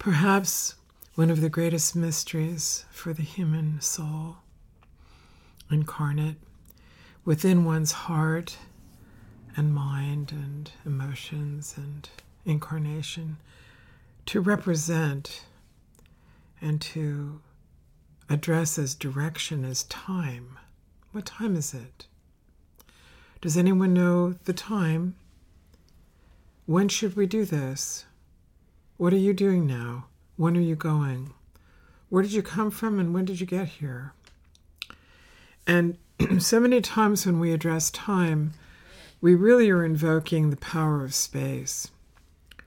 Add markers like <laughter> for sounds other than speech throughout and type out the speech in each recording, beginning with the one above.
Perhaps one of the greatest mysteries for the human soul incarnate within one's heart and mind and emotions and incarnation to represent and to address as direction as time. What time is it? Does anyone know the time? When should we do this? What are you doing now? When are you going? Where did you come from and when did you get here? And <clears throat> so many times when we address time, we really are invoking the power of space.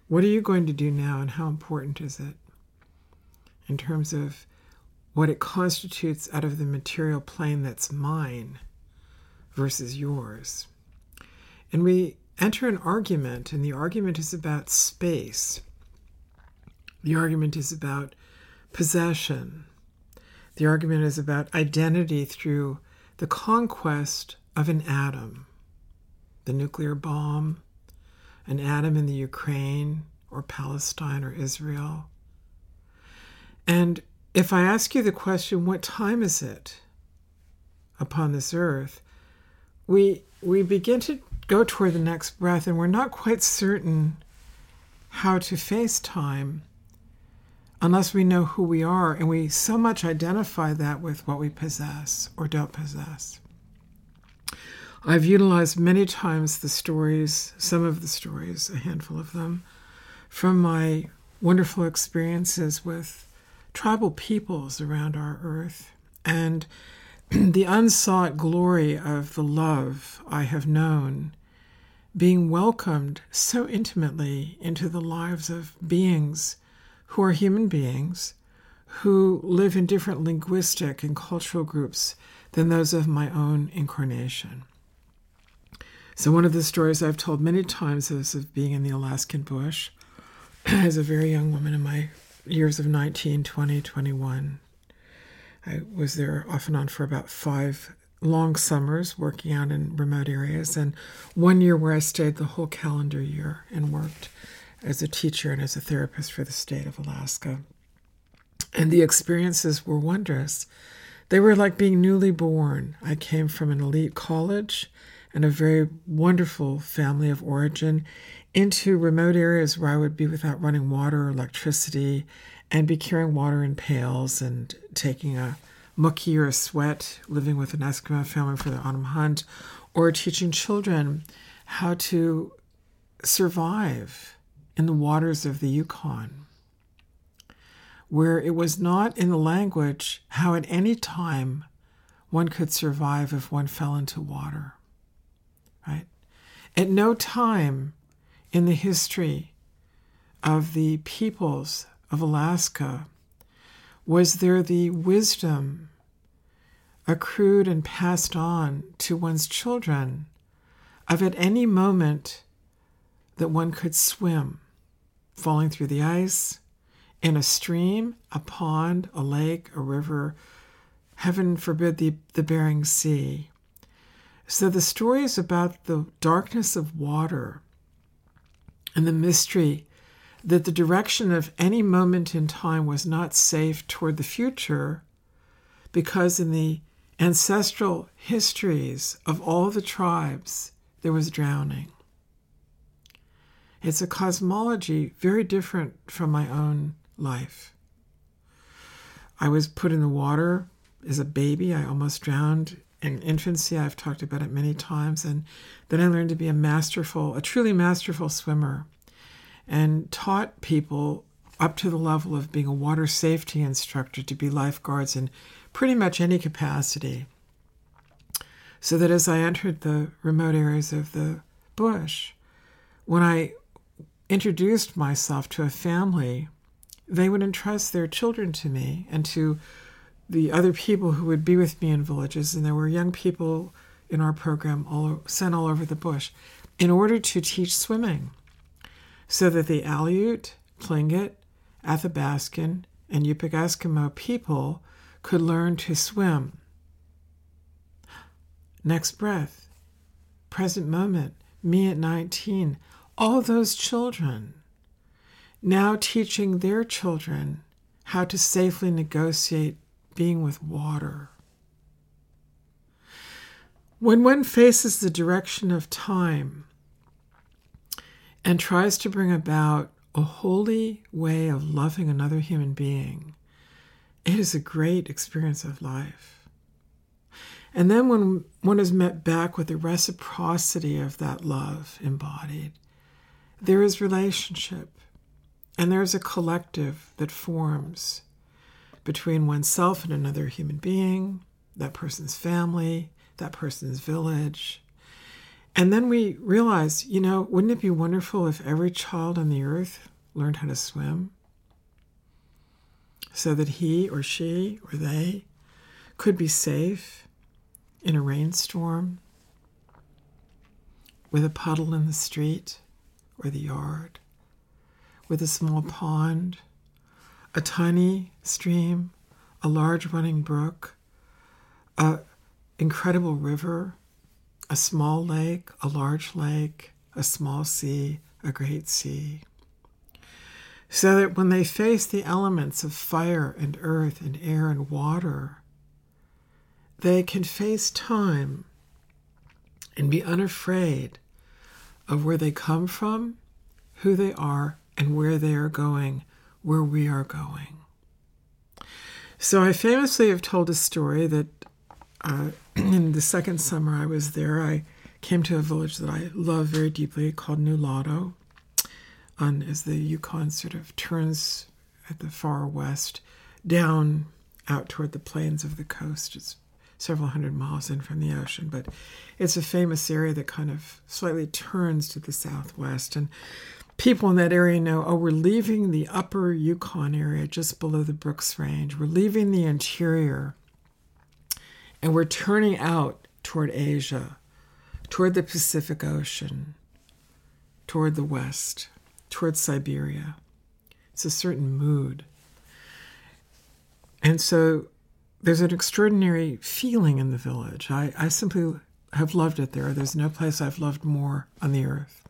What are you going to do now and how important is it in terms of what it constitutes out of the material plane that's mine versus yours? And we enter an argument, and the argument is about space. The argument is about possession. The argument is about identity through the conquest of an atom, the nuclear bomb, an atom in the Ukraine or Palestine or Israel. And if I ask you the question, what time is it upon this earth? We, we begin to go toward the next breath, and we're not quite certain how to face time unless we know who we are and we so much identify that with what we possess or don't possess. I've utilized many times the stories, some of the stories, a handful of them, from my wonderful experiences with tribal peoples around our earth and <clears throat> the unsought glory of the love I have known being welcomed so intimately into the lives of beings who are human beings who live in different linguistic and cultural groups than those of my own incarnation. So, one of the stories I've told many times is of being in the Alaskan bush <clears throat> as a very young woman in my years of 19, 20, 21. I was there off and on for about five long summers working out in remote areas, and one year where I stayed the whole calendar year and worked as a teacher and as a therapist for the state of Alaska. And the experiences were wondrous. They were like being newly born. I came from an elite college and a very wonderful family of origin into remote areas where I would be without running water or electricity and be carrying water in pails and taking a mookie or a sweat, living with an Eskimo family for the autumn hunt, or teaching children how to survive in the waters of the Yukon, where it was not in the language how at any time one could survive if one fell into water. Right? At no time in the history of the peoples of Alaska was there the wisdom accrued and passed on to one's children of at any moment that one could swim falling through the ice, in a stream, a pond, a lake, a river, heaven forbid the, the Bering Sea. So the story is about the darkness of water and the mystery that the direction of any moment in time was not safe toward the future because in the ancestral histories of all the tribes there was drowning. It's a cosmology very different from my own life. I was put in the water as a baby. I almost drowned in infancy. I've talked about it many times. And then I learned to be a masterful, a truly masterful swimmer, and taught people up to the level of being a water safety instructor to be lifeguards in pretty much any capacity. So that as I entered the remote areas of the bush, when I introduced myself to a family, they would entrust their children to me and to the other people who would be with me in villages. And there were young people in our program all sent all over the bush in order to teach swimming so that the Aleut, Tlingit, Athabaskan, and Yupik Eskimo people could learn to swim. Next breath, present moment, me at 19, all those children now teaching their children how to safely negotiate being with water. When one faces the direction of time and tries to bring about a holy way of loving another human being, it is a great experience of life. And then when one is met back with the reciprocity of that love embodied, there is relationship and there is a collective that forms between oneself and another human being, that person's family, that person's village. And then we realize, you know, wouldn't it be wonderful if every child on the earth learned how to swim? So that he or she or they could be safe in a rainstorm, with a puddle in the street or the yard, with a small pond, a tiny stream, a large running brook, a incredible river, a small lake, a large lake, a small sea, a great sea. So that when they face the elements of fire and earth and air and water, they can face time and be unafraid of where they come from, who they are, and where they are going, where we are going. So I famously have told a story that uh, <clears throat> in the second summer I was there, I came to a village that I love very deeply called Nulato, on as the Yukon sort of turns at the far west down out toward the plains of the coast. It's several hundred miles in from the ocean, but it's a famous area that kind of slightly turns to the southwest. And people in that area know oh, we're leaving the upper Yukon area just below the Brooks Range, we're leaving the interior, and we're turning out toward Asia, toward the Pacific Ocean, toward the west, toward Siberia. It's a certain mood. And so there's an extraordinary feeling in the village. I, I simply have loved it there. There's no place I've loved more on the earth.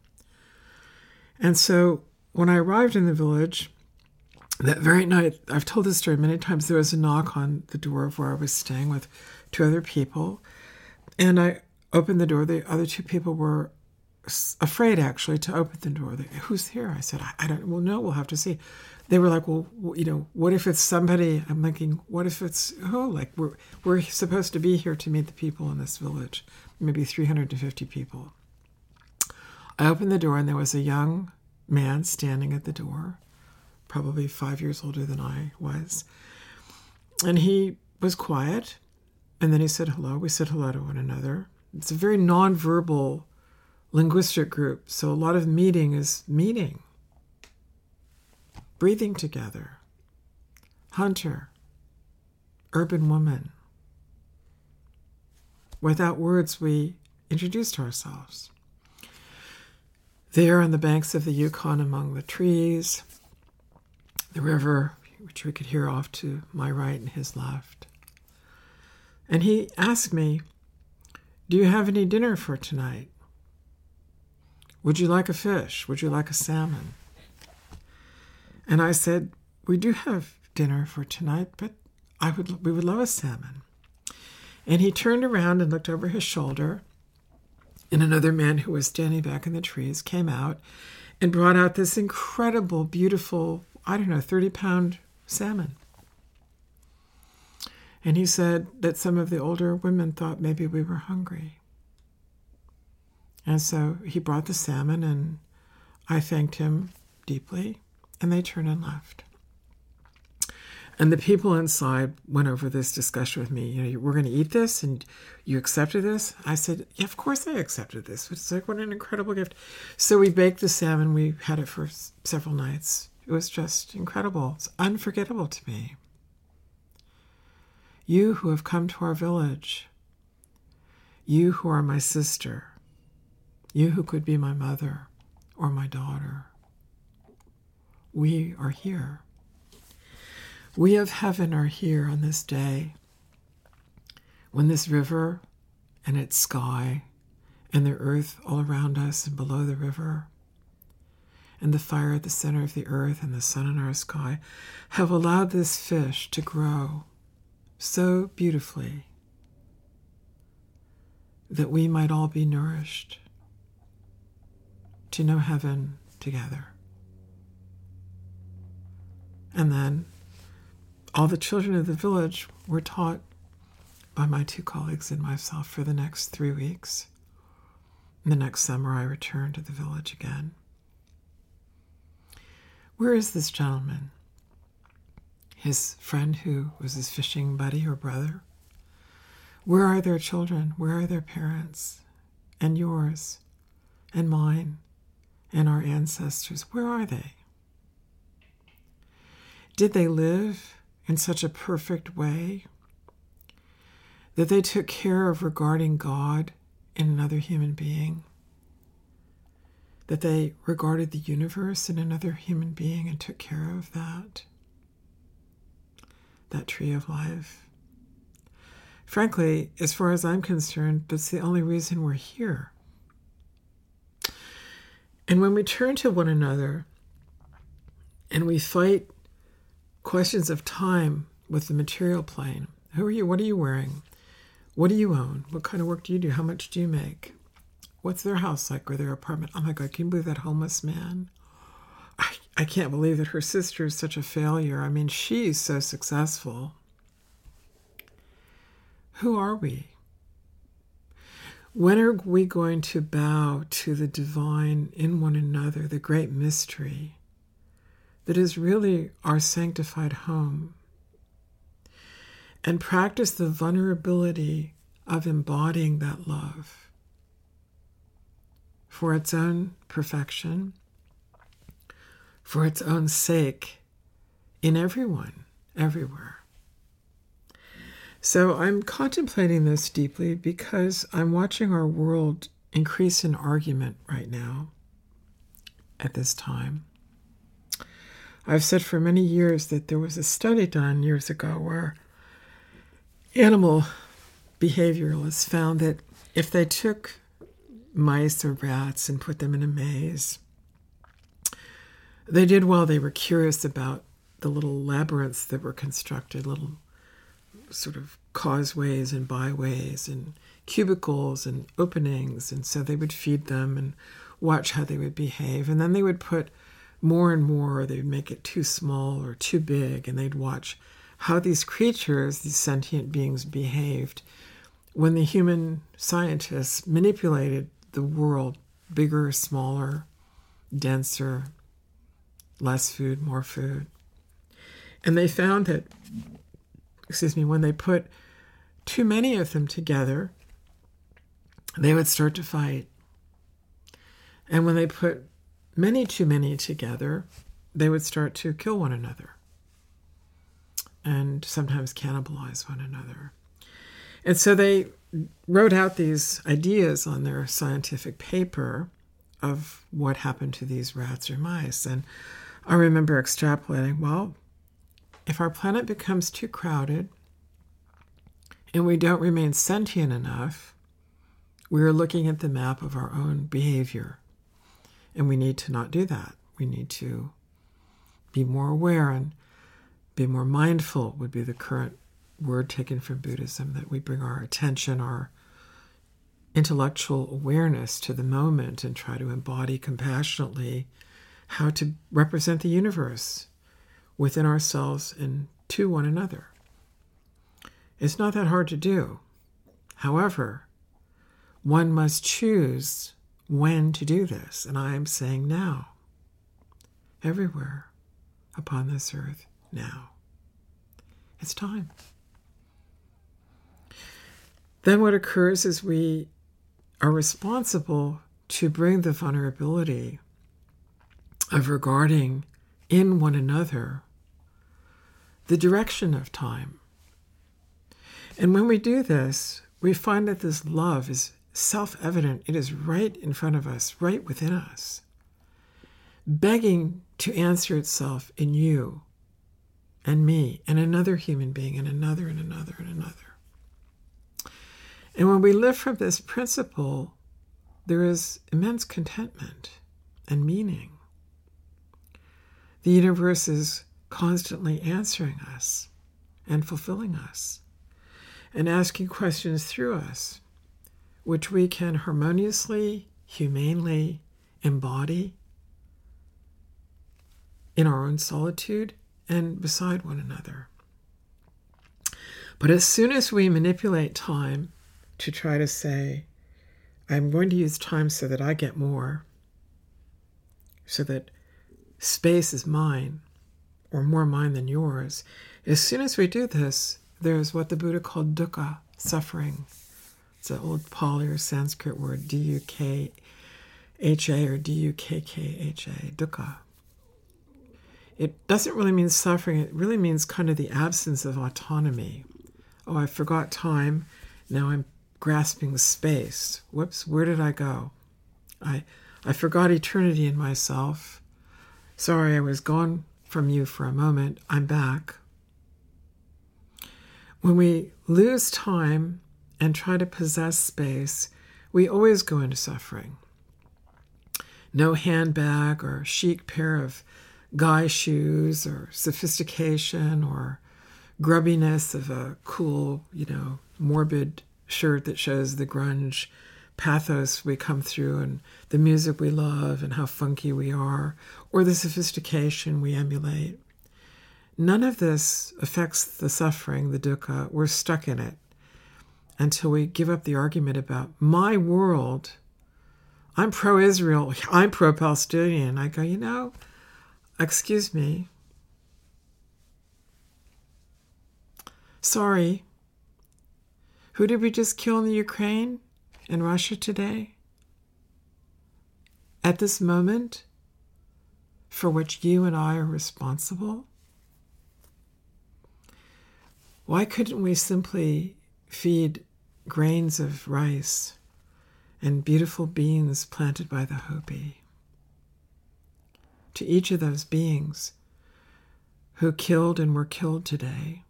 And so when I arrived in the village, that very night, I've told this story many times, there was a knock on the door of where I was staying with two other people. And I opened the door. The other two people were afraid actually to open the door. They, Who's here? I said, I, I don't, well, no, we'll have to see they were like, well, you know, what if it's somebody? I'm thinking, what if it's oh, like we're we're supposed to be here to meet the people in this village, maybe 350 people. I opened the door and there was a young man standing at the door, probably five years older than I was, and he was quiet, and then he said hello. We said hello to one another. It's a very nonverbal linguistic group, so a lot of meeting is meeting breathing together. Hunter, urban woman. Without words, we introduced ourselves. There on the banks of the Yukon among the trees, the river, which we could hear off to my right and his left. And he asked me, Do you have any dinner for tonight? Would you like a fish? Would you like a salmon? And I said, We do have dinner for tonight, but I would we would love a salmon. And he turned around and looked over his shoulder, and another man who was standing back in the trees came out and brought out this incredible, beautiful, I don't know, 30 pound salmon. And he said that some of the older women thought maybe we were hungry. And so he brought the salmon, and I thanked him deeply and they turned and left. And the people inside went over this discussion with me. You know, we're going to eat this, and you accepted this. I said, yeah, of course I accepted this. It's like what an incredible gift. So we baked the salmon. We had it for several nights. It was just incredible. It's unforgettable to me. You who have come to our village, you who are my sister, you who could be my mother or my daughter we are here. We of heaven are here on this day when this river and its sky and the earth all around us and below the river and the fire at the center of the earth and the sun in our sky have allowed this fish to grow so beautifully that we might all be nourished to know heaven together. And then all the children of the village were taught by my two colleagues and myself for the next three weeks. the next summer, I returned to the village again. Where is this gentleman? His friend who was his fishing buddy or brother? Where are their children? Where are their parents? And yours? And mine? And our ancestors? Where are they? Did they live in such a perfect way that they took care of regarding God in another human being? That they regarded the universe in another human being and took care of that? That tree of life. Frankly, as far as I'm concerned, that's the only reason we're here. And when we turn to one another and we fight questions of time with the material plane who are you? What are you wearing? What do you own? What kind of work do you do? How much do you make? What's their house like or their apartment? Oh my God, can you believe that homeless man? I, I can't believe that her sister is such a failure. I mean, she's so successful. Who are we? When are we going to bow to the divine in one another, the great mystery that is really our sanctified home, and practice the vulnerability of embodying that love for its own perfection, for its own sake, in everyone, everywhere? So I'm contemplating this deeply because I'm watching our world increase in argument right now at this time. I've said for many years that there was a study done years ago where animal behavioralists found that if they took mice or rats and put them in a maze, they did well. They were curious about the little labyrinths that were constructed, little sort of causeways and byways and cubicles and openings. And so they would feed them and watch how they would behave. And then they would put more and more, or they'd make it too small or too big, and they'd watch how these creatures, these sentient beings, behaved when the human scientists manipulated the world bigger, smaller, denser, less food, more food. And they found that excuse me, when they put too many of them together, they would start to fight. And when they put many too many together, they would start to kill one another and sometimes cannibalize one another. And so they wrote out these ideas on their scientific paper of what happened to these rats or mice. And I remember extrapolating well, if our planet becomes too crowded and we don't remain sentient enough, we are looking at the map of our own behavior. And we need to not do that. We need to be more aware and be more mindful, would be the current word taken from Buddhism, that we bring our attention, our intellectual awareness to the moment and try to embody compassionately how to represent the universe within ourselves and to one another. It's not that hard to do. However, one must choose when to do this, and I am saying now, everywhere upon this earth, now. It's time. Then what occurs is we are responsible to bring the vulnerability of regarding in one another the direction of time. And when we do this, we find that this love is self evident. It is right in front of us, right within us, begging to answer itself in you and me and another human being and another and another and another. And when we live from this principle, there is immense contentment and meaning The universe is constantly answering us and fulfilling us and asking questions through us, which we can harmoniously, humanely embody in our own solitude and beside one another. But as soon as we manipulate time to try to say, I'm going to use time so that I get more, so that space is mine, or more mine than yours, as soon as we do this, there's what the Buddha called dukkha, suffering. It's an old Pali or Sanskrit word, D U K H A or D U K K H A, dukkha. It doesn't really mean suffering, it really means kind of the absence of autonomy. Oh, I forgot time, now I'm grasping space. Whoops, where did I go? I, I forgot eternity in myself. Sorry, I was gone from you for a moment. I'm back. When we lose time and try to possess space, we always go into suffering. No handbag or chic pair of guy shoes or sophistication or grubbiness of a cool, you know, morbid shirt that shows the grunge pathos we come through and the music we love and how funky we are, or the sophistication we emulate. None of this affects the suffering, the dukkha. We're stuck in it until we give up the argument about my world. I'm pro Israel, <laughs> I'm pro Palestinian. I go, you know, excuse me. Sorry. Who did we just kill in the Ukraine and Russia today? At this moment, for which you and I are responsible? Why couldn't we simply feed grains of rice and beautiful beans planted by the Hopi to each of those beings who killed and were killed today,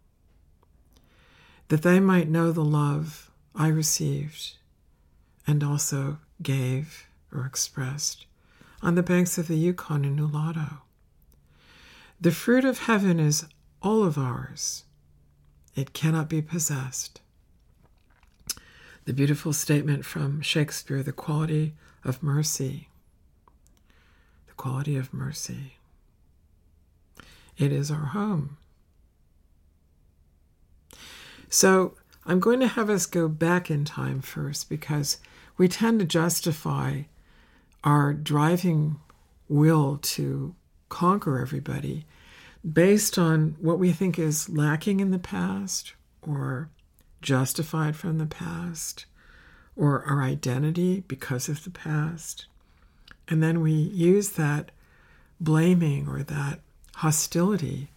that they might know the love I received and also gave or expressed on the banks of the Yukon in Nulato. The fruit of heaven is all of ours it cannot be possessed. The beautiful statement from Shakespeare the quality of mercy. The quality of mercy. It is our home. So I'm going to have us go back in time first because we tend to justify our driving will to conquer everybody based on what we think is lacking in the past or justified from the past or our identity because of the past. And then we use that blaming or that hostility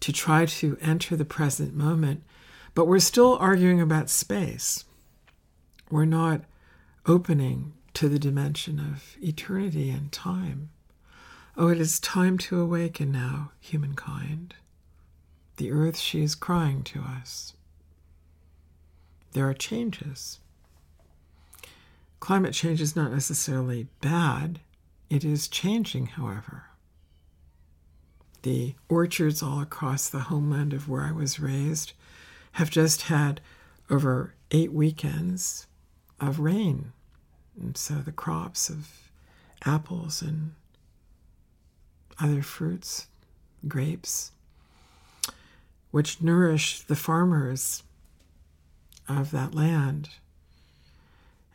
to try to enter the present moment, but we're still arguing about space. We're not opening to the dimension of eternity and time. Oh, it is time to awaken now, humankind. The earth, she is crying to us. There are changes. Climate change is not necessarily bad, it is changing, however. The orchards all across the homeland of where I was raised have just had over eight weekends of rain. And so the crops of apples and other fruits, grapes, which nourish the farmers of that land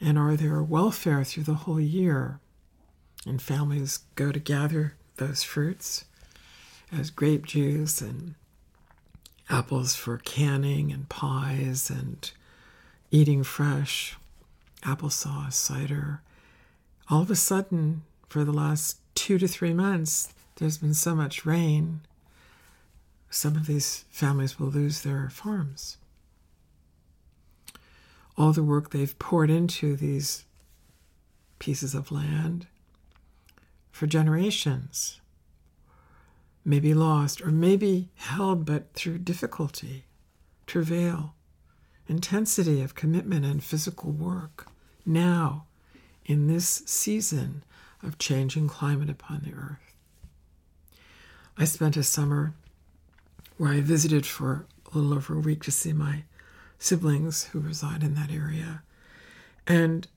and are their welfare through the whole year. And families go to gather those fruits as grape juice and apples for canning and pies and eating fresh, applesauce, cider. All of a sudden, for the last two to three months, there's been so much rain, some of these families will lose their farms. All the work they've poured into these pieces of land for generations may be lost or may be held but through difficulty, travail, intensity of commitment and physical work now in this season of changing climate upon the earth. I spent a summer where I visited for a little over a week to see my siblings who reside in that area. And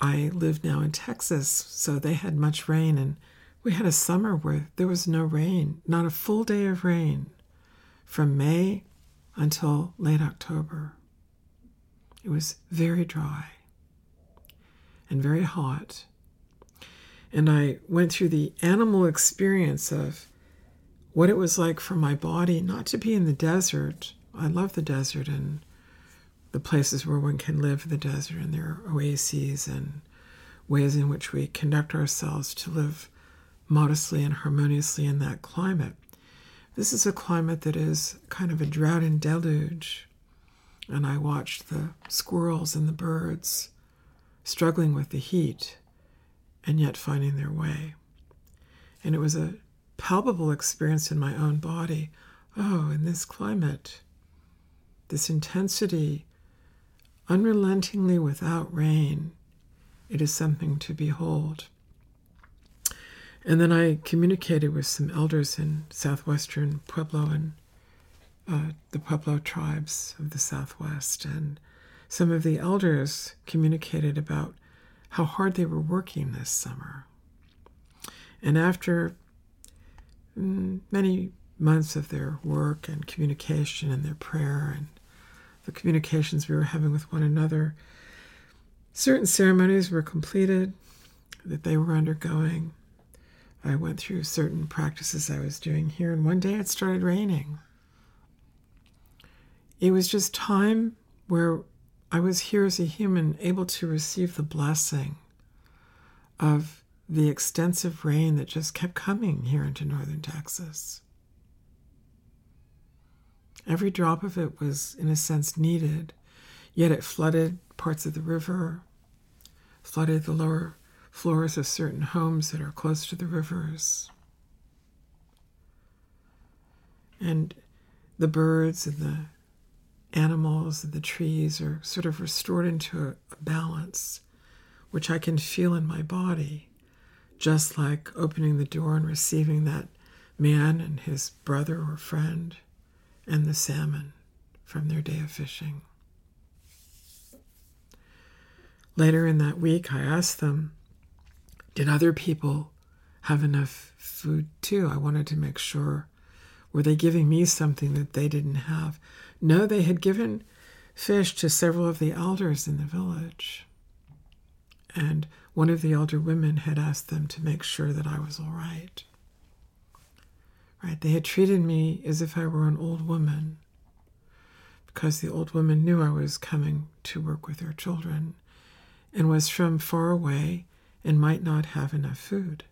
I live now in Texas, so they had much rain, and we had a summer where there was no rain, not a full day of rain from May until late October. It was very dry and very hot. And I went through the animal experience of what it was like for my body not to be in the desert. I love the desert and the places where one can live in the desert and there are oases and ways in which we conduct ourselves to live modestly and harmoniously in that climate. This is a climate that is kind of a drought and deluge. And I watched the squirrels and the birds struggling with the heat and yet finding their way. And it was a palpable experience in my own body. Oh, in this climate, this intensity unrelentingly without rain, it is something to behold. And then I communicated with some elders in southwestern Pueblo and uh, the Pueblo tribes of the southwest. And some of the elders communicated about how hard they were working this summer. And after mm, many months of their work and communication and their prayer and the communications we were having with one another. Certain ceremonies were completed that they were undergoing. I went through certain practices I was doing here, and one day it started raining. It was just time where I was here as a human, able to receive the blessing of the extensive rain that just kept coming here into northern Texas. Every drop of it was, in a sense, needed, yet it flooded parts of the river, flooded the lower floors of certain homes that are close to the rivers. And the birds and the animals and the trees are sort of restored into a, a balance, which I can feel in my body, just like opening the door and receiving that man and his brother or friend and the salmon from their day of fishing. Later in that week, I asked them, Did other people have enough food too? I wanted to make sure. Were they giving me something that they didn't have? No, they had given fish to several of the elders in the village. And one of the elder women had asked them to make sure that I was all right. Right? They had treated me as if I were an old woman because the old woman knew I was coming to work with her children and was from far away and might not have enough food.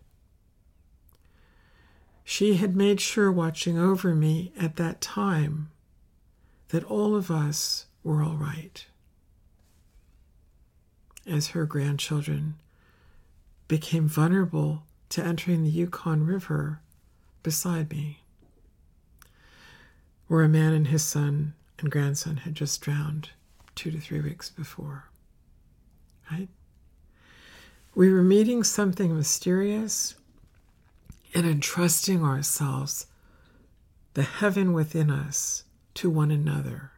She had made sure, watching over me at that time, that all of us were all right. As her grandchildren became vulnerable to entering the Yukon River beside me, where a man and his son and grandson had just drowned two to three weeks before. Right? We were meeting something mysterious and entrusting ourselves, the heaven within us, to one another.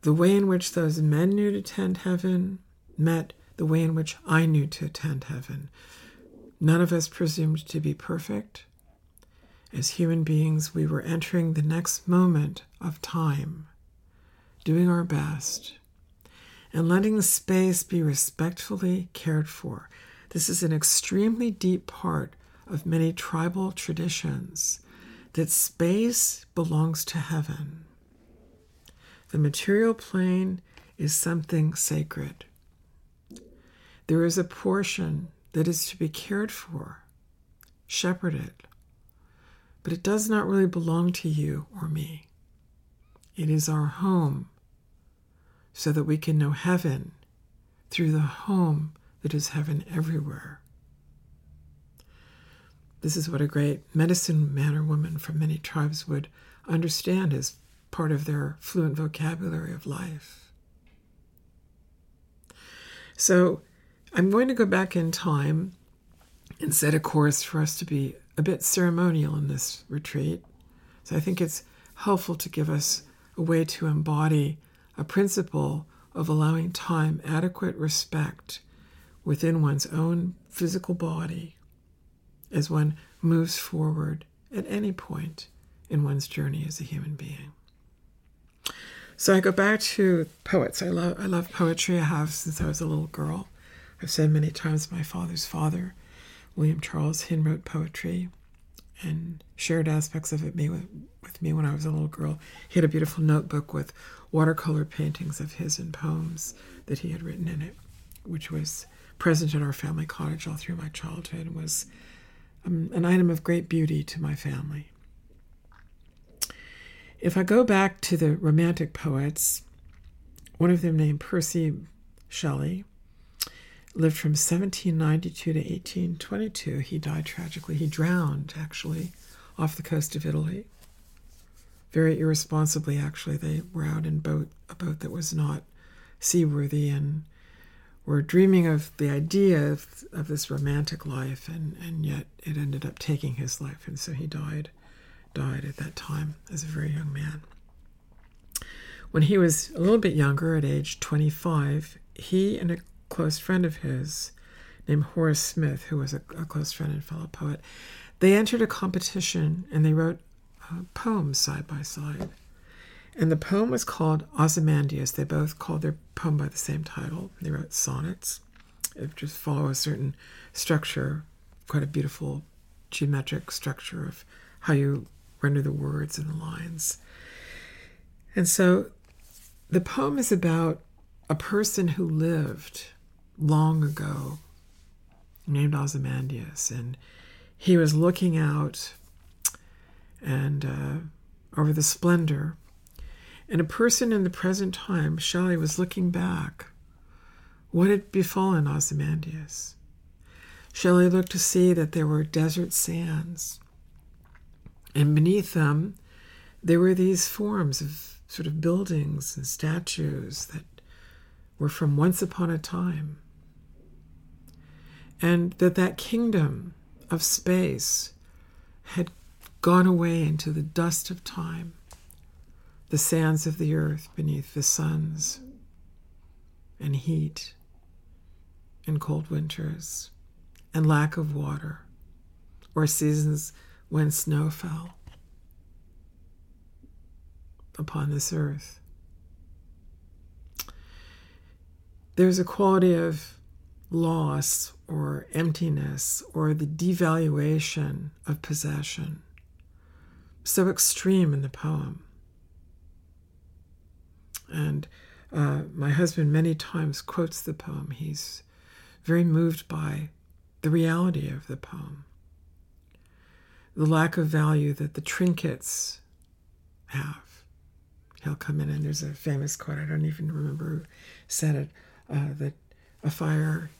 The way in which those men knew to attend heaven met the way in which I knew to attend heaven. None of us presumed to be perfect. As human beings, we were entering the next moment of time, doing our best, and letting the space be respectfully cared for. This is an extremely deep part of many tribal traditions that space belongs to heaven. The material plane is something sacred. There is a portion that is to be cared for, shepherded. But it does not really belong to you or me. It is our home so that we can know heaven through the home that is heaven everywhere. This is what a great medicine man or woman from many tribes would understand as part of their fluent vocabulary of life. So, I'm going to go back in time and set a course for us to be a bit ceremonial in this retreat. So I think it's helpful to give us a way to embody a principle of allowing time adequate respect within one's own physical body as one moves forward at any point in one's journey as a human being. So I go back to poets. I love I love poetry. I have since I was a little girl. I've said many times my father's father, William Charles Hin, wrote poetry and shared aspects of it me with, with me when I was a little girl. He had a beautiful notebook with watercolor paintings of his and poems that he had written in it, which was present in our family cottage all through my childhood and was um, an item of great beauty to my family. If I go back to the Romantic poets, one of them named Percy Shelley lived from 1792 to 1822. He died tragically. He drowned, actually, off the coast of Italy. Very irresponsibly, actually. They were out in boat, a boat that was not seaworthy and were dreaming of the idea of, of this romantic life, and, and yet it ended up taking his life, and so he died died at that time as a very young man. When he was a little bit younger, at age 25, he and a close friend of his named Horace Smith, who was a, a close friend and fellow poet, they entered a competition and they wrote uh, poems side by side. And the poem was called Ozymandias. They both called their poem by the same title. They wrote sonnets. It just follow a certain structure, quite a beautiful geometric structure of how you render the words and the lines. And so the poem is about a person who lived long ago named Ozymandias, and he was looking out and uh, over the splendor. And a person in the present time, Shelley, was looking back. What had befallen Ozymandias? Shelley looked to see that there were desert sands and beneath them, there were these forms of sort of buildings and statues that were from once upon a time. And that that kingdom of space had gone away into the dust of time, the sands of the earth beneath the suns and heat and cold winters and lack of water or seasons when snow fell upon this earth. There's a quality of loss or emptiness or the devaluation of possession so extreme in the poem. And uh, my husband many times quotes the poem. He's very moved by the reality of the poem the lack of value that the trinkets have. He'll come in, and there's a famous quote, I don't even remember who said it, uh, that a fire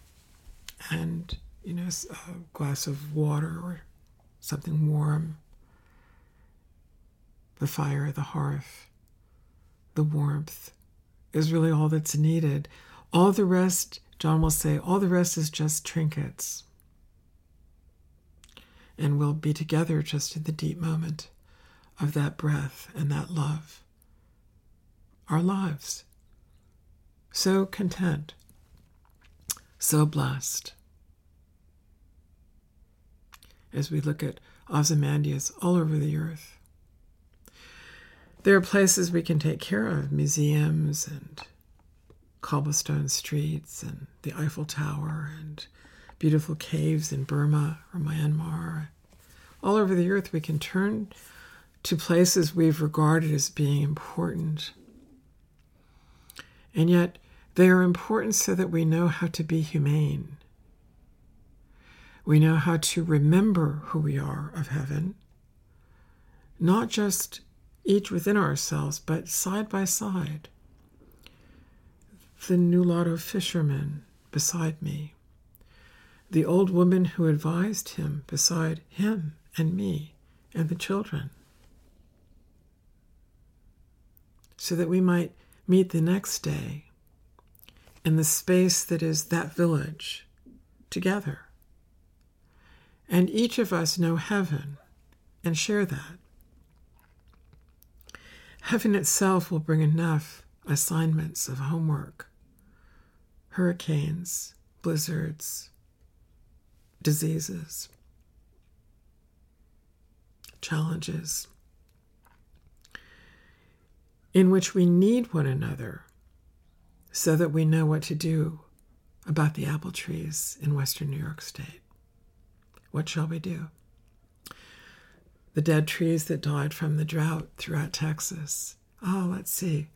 and, you know, a glass of water or something warm, the fire, the hearth, the warmth is really all that's needed. All the rest, John will say, all the rest is just trinkets and we'll be together just in the deep moment of that breath and that love. Our lives. So content, so blessed. As we look at Ozymandias all over the earth, there are places we can take care of museums and cobblestone streets and the Eiffel Tower and beautiful caves in Burma or Myanmar. All over the earth, we can turn to places we've regarded as being important. And yet, they are important so that we know how to be humane. We know how to remember who we are of heaven, not just each within ourselves, but side by side. The Nulato fisherman beside me, the old woman who advised him beside him and me and the children, so that we might meet the next day in the space that is that village together. and each of us know heaven and share that. Heaven itself will bring enough assignments of homework, hurricanes, blizzards, diseases, challenges, in which we need one another so that we know what to do about the apple trees in western New York State. What shall we do? The dead trees that died from the drought throughout Texas. Oh, let's see.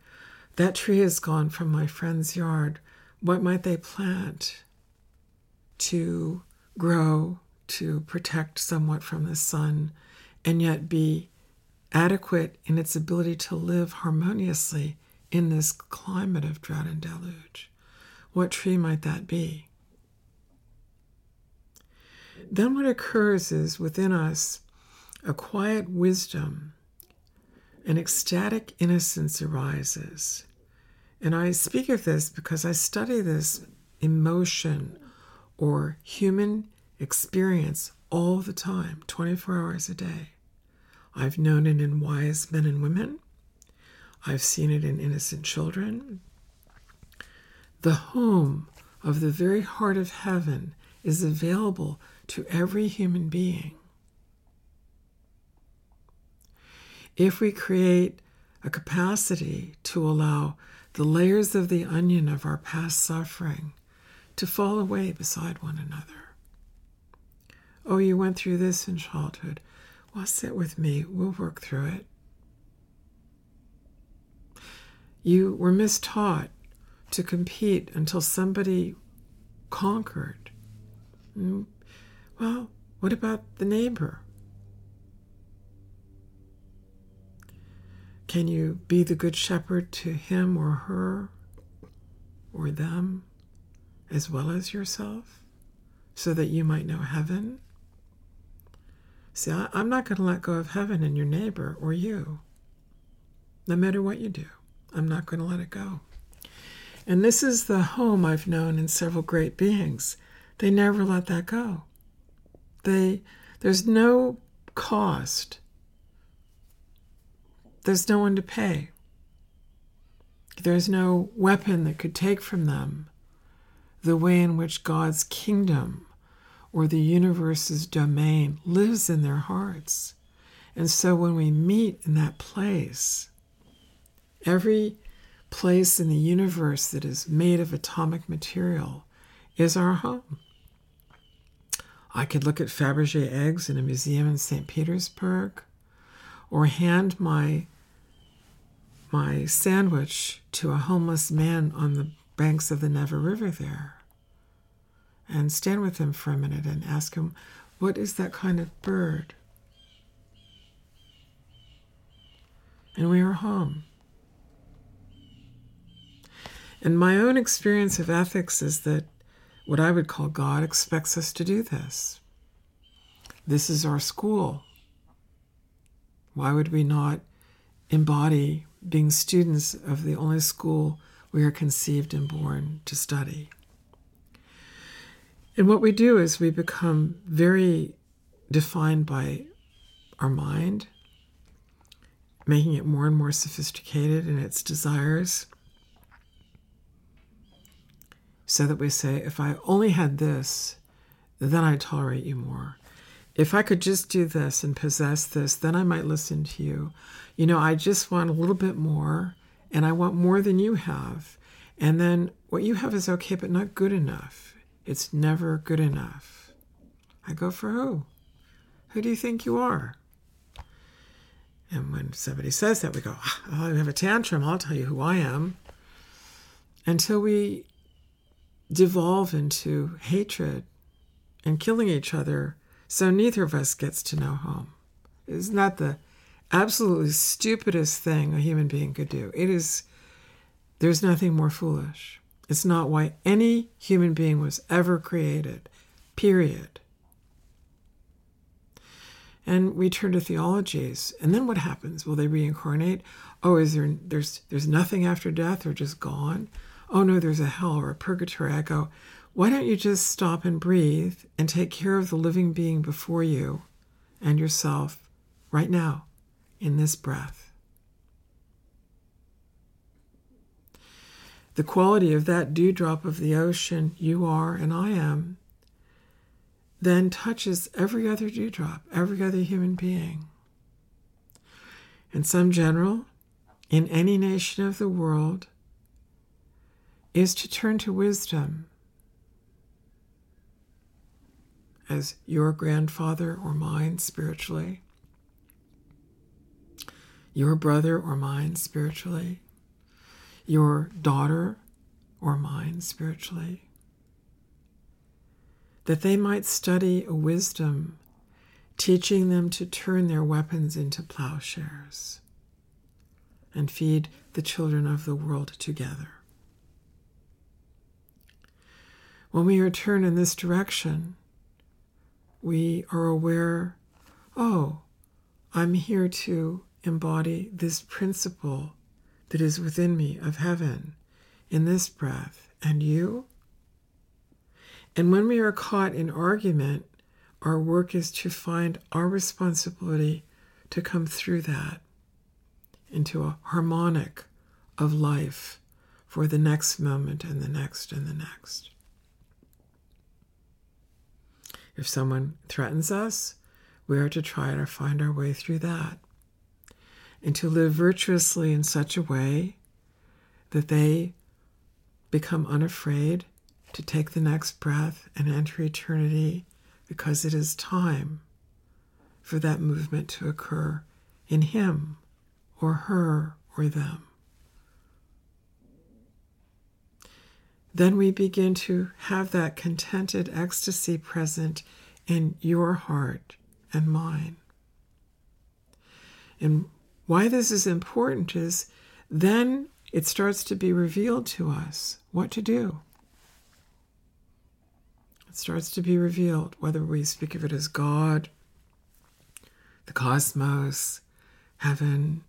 That tree is gone from my friend's yard. What might they plant to grow, to protect somewhat from the sun, and yet be adequate in its ability to live harmoniously in this climate of drought and deluge? What tree might that be? Then what occurs is within us a quiet wisdom, an ecstatic innocence arises. And I speak of this because I study this emotion or human experience all the time, 24 hours a day. I've known it in wise men and women. I've seen it in innocent children. The home of the very heart of heaven is available to every human being. If we create a capacity to allow the layers of the onion of our past suffering to fall away beside one another. Oh, you went through this in childhood. Well, sit with me. We'll work through it. You were mistaught to compete until somebody conquered. Mm, well, what about the neighbor? Can you be the good shepherd to him or her or them as well as yourself so that you might know heaven? See, I, am not going to let go of heaven in your neighbor or you. No matter what you do, I'm not going to let it go. And this is the home I've known in several great beings. They never let that go. They, there's no cost. There's no one to pay. There's no weapon that could take from them the way in which God's kingdom or the universe's domain lives in their hearts. And so when we meet in that place, every place in the universe that is made of atomic material is our home. I could look at Fabergé eggs in a museum in St. Petersburg or hand my my sandwich to a homeless man on the banks of the Neva River there and stand with him for a minute and ask him, What is that kind of bird? And we are home. And my own experience of ethics is that what I would call God expects us to do this. This is our school. Why would we not embody being students of the only school we are conceived and born to study? And what we do is we become very defined by our mind, making it more and more sophisticated in its desires. So that we say, if I only had this, then I'd tolerate you more. If I could just do this and possess this, then I might listen to you. You know, I just want a little bit more, and I want more than you have. And then what you have is okay, but not good enough. It's never good enough. I go, For who? Who do you think you are? And when somebody says that, we go, ah, oh, I have a tantrum. I'll tell you who I am. Until we devolve into hatred and killing each other, so neither of us gets to know home. Isn't that the absolutely stupidest thing a human being could do? It is, there's nothing more foolish. It's not why any human being was ever created, period. And we turn to theologies, and then what happens? Will they reincarnate? Oh, is there there's there's nothing after death or just gone? Oh no, there's a hell or a purgatory. I go, why don't you just stop and breathe and take care of the living being before you and yourself right now in this breath? The quality of that dewdrop of the ocean, you are and I am, then touches every other dewdrop, every other human being. And some general in any nation of the world is to turn to wisdom as your grandfather or mine spiritually, your brother or mine spiritually, your daughter or mine spiritually, that they might study a wisdom teaching them to turn their weapons into plowshares and feed the children of the world together. When we return in this direction, we are aware oh, I'm here to embody this principle that is within me of heaven in this breath. And you? And when we are caught in argument, our work is to find our responsibility to come through that into a harmonic of life for the next moment and the next and the next. If someone threatens us, we are to try to find our way through that and to live virtuously in such a way that they become unafraid to take the next breath and enter eternity because it is time for that movement to occur in him or her or them. Then we begin to have that contented ecstasy present in your heart and mine. And why this is important is then it starts to be revealed to us what to do. It starts to be revealed, whether we speak of it as God, the cosmos, heaven,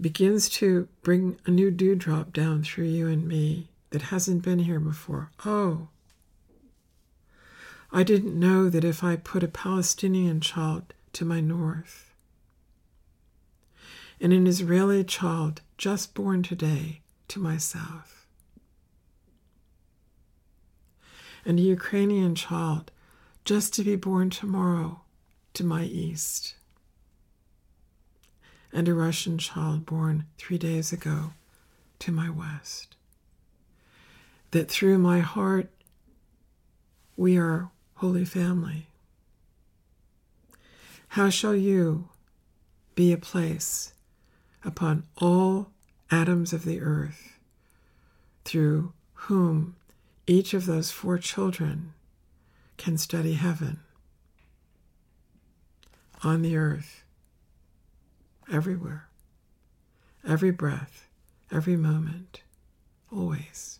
begins to bring a new dewdrop down through you and me that hasn't been here before. Oh, I didn't know that if I put a Palestinian child to my north and an Israeli child just born today to my south, and a Ukrainian child just to be born tomorrow to my east and a Russian child born three days ago to my west. That through my heart, we are holy family. How shall you be a place upon all atoms of the earth through whom each of those four children can study heaven on the earth everywhere, every breath, every moment, always.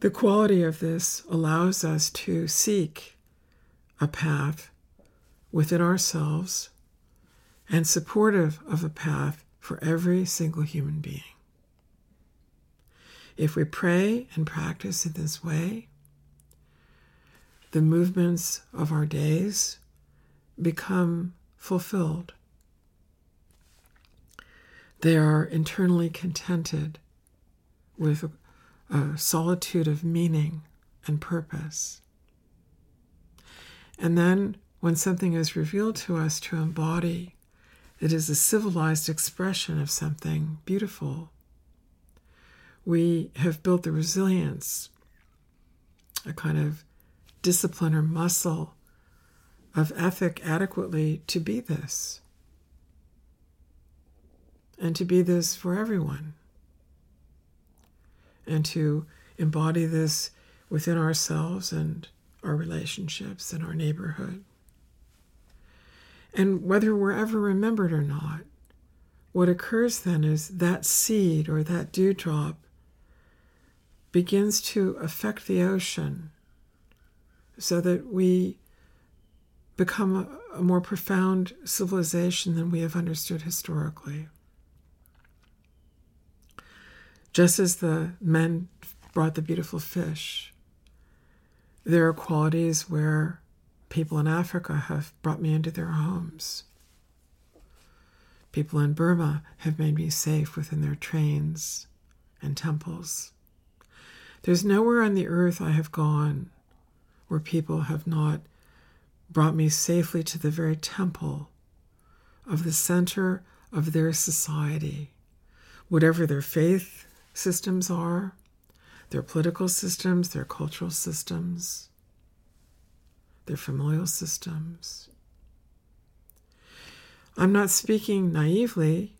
The quality of this allows us to seek a path within ourselves and supportive of a path for every single human being. If we pray and practice in this way, the movements of our days become fulfilled. They are internally contented with a, solitude of meaning and purpose. And then, when something is revealed to us to embody, it is a civilized expression of something beautiful. We have built the resilience, a kind of discipline or muscle of ethic adequately to be this and to be this for everyone and to embody this within ourselves and our relationships and our neighborhood. And whether we're ever remembered or not, what occurs then is that seed or that dewdrop begins to affect the ocean so that we become a, a more profound civilization than we have understood historically. Just as the men brought the beautiful fish. There are qualities where people in Africa have brought me into their homes. People in Burma have made me safe within their trains and temples. There's nowhere on the earth I have gone where people have not brought me safely to the very temple of the center of their society, whatever their faith systems are, their political systems, their cultural systems, their familial systems. I'm not speaking naively.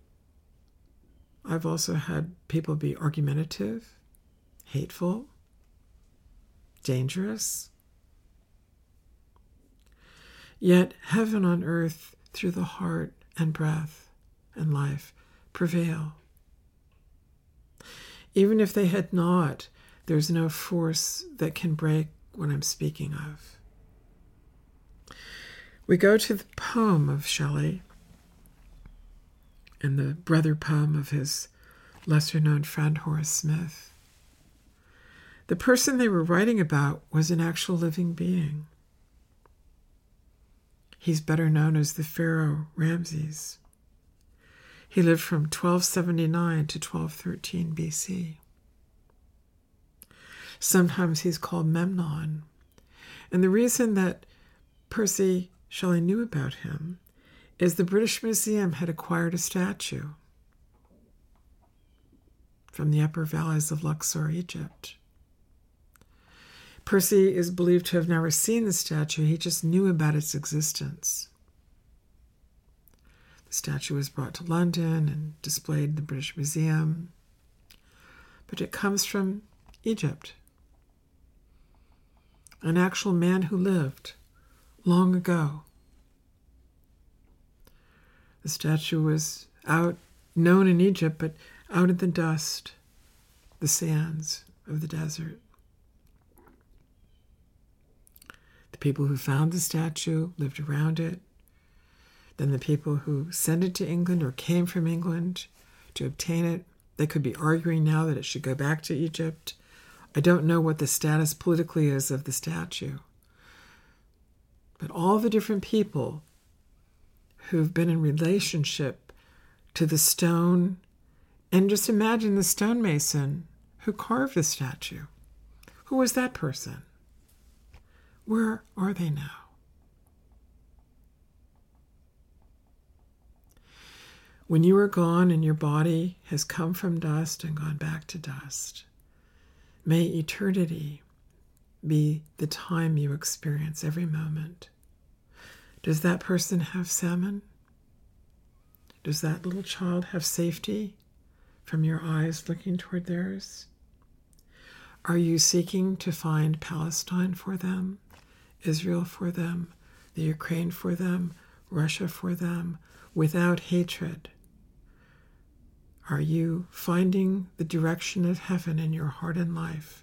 I've also had people be argumentative, hateful, dangerous. Yet heaven on earth through the heart and breath and life prevail. Even if they had not, there's no force that can break what I'm speaking of. We go to the poem of Shelley and the brother poem of his lesser known friend Horace Smith. The person they were writing about was an actual living being. He's better known as the Pharaoh Ramses. He lived from 1279 to 1213 BC. Sometimes he's called Memnon. And the reason that Percy Shelley knew about him is the British Museum had acquired a statue from the upper valleys of Luxor, Egypt. Percy is believed to have never seen the statue, he just knew about its existence. The statue was brought to London and displayed in the British Museum, but it comes from Egypt. An actual man who lived long ago. The statue was out, known in Egypt, but out in the dust, the sands of the desert. The people who found the statue lived around it. Then the people who sent it to England or came from England to obtain it, they could be arguing now that it should go back to Egypt. I don't know what the status politically is of the statue. All the different people who've been in relationship to the stone, and just imagine the stonemason who carved the statue. Who was that person? Where are they now? When you are gone and your body has come from dust and gone back to dust, may eternity be the time you experience every moment. Does that person have salmon? Does that little child have safety from your eyes looking toward theirs? Are you seeking to find Palestine for them? Israel for them, the Ukraine for them, Russia for them, without hatred? Are you finding the direction of heaven in your heart and life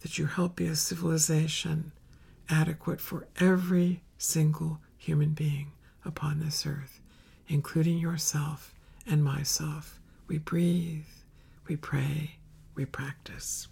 that you help be a civilization adequate for every single human being upon this earth, including yourself and myself? We breathe, we pray, we practice.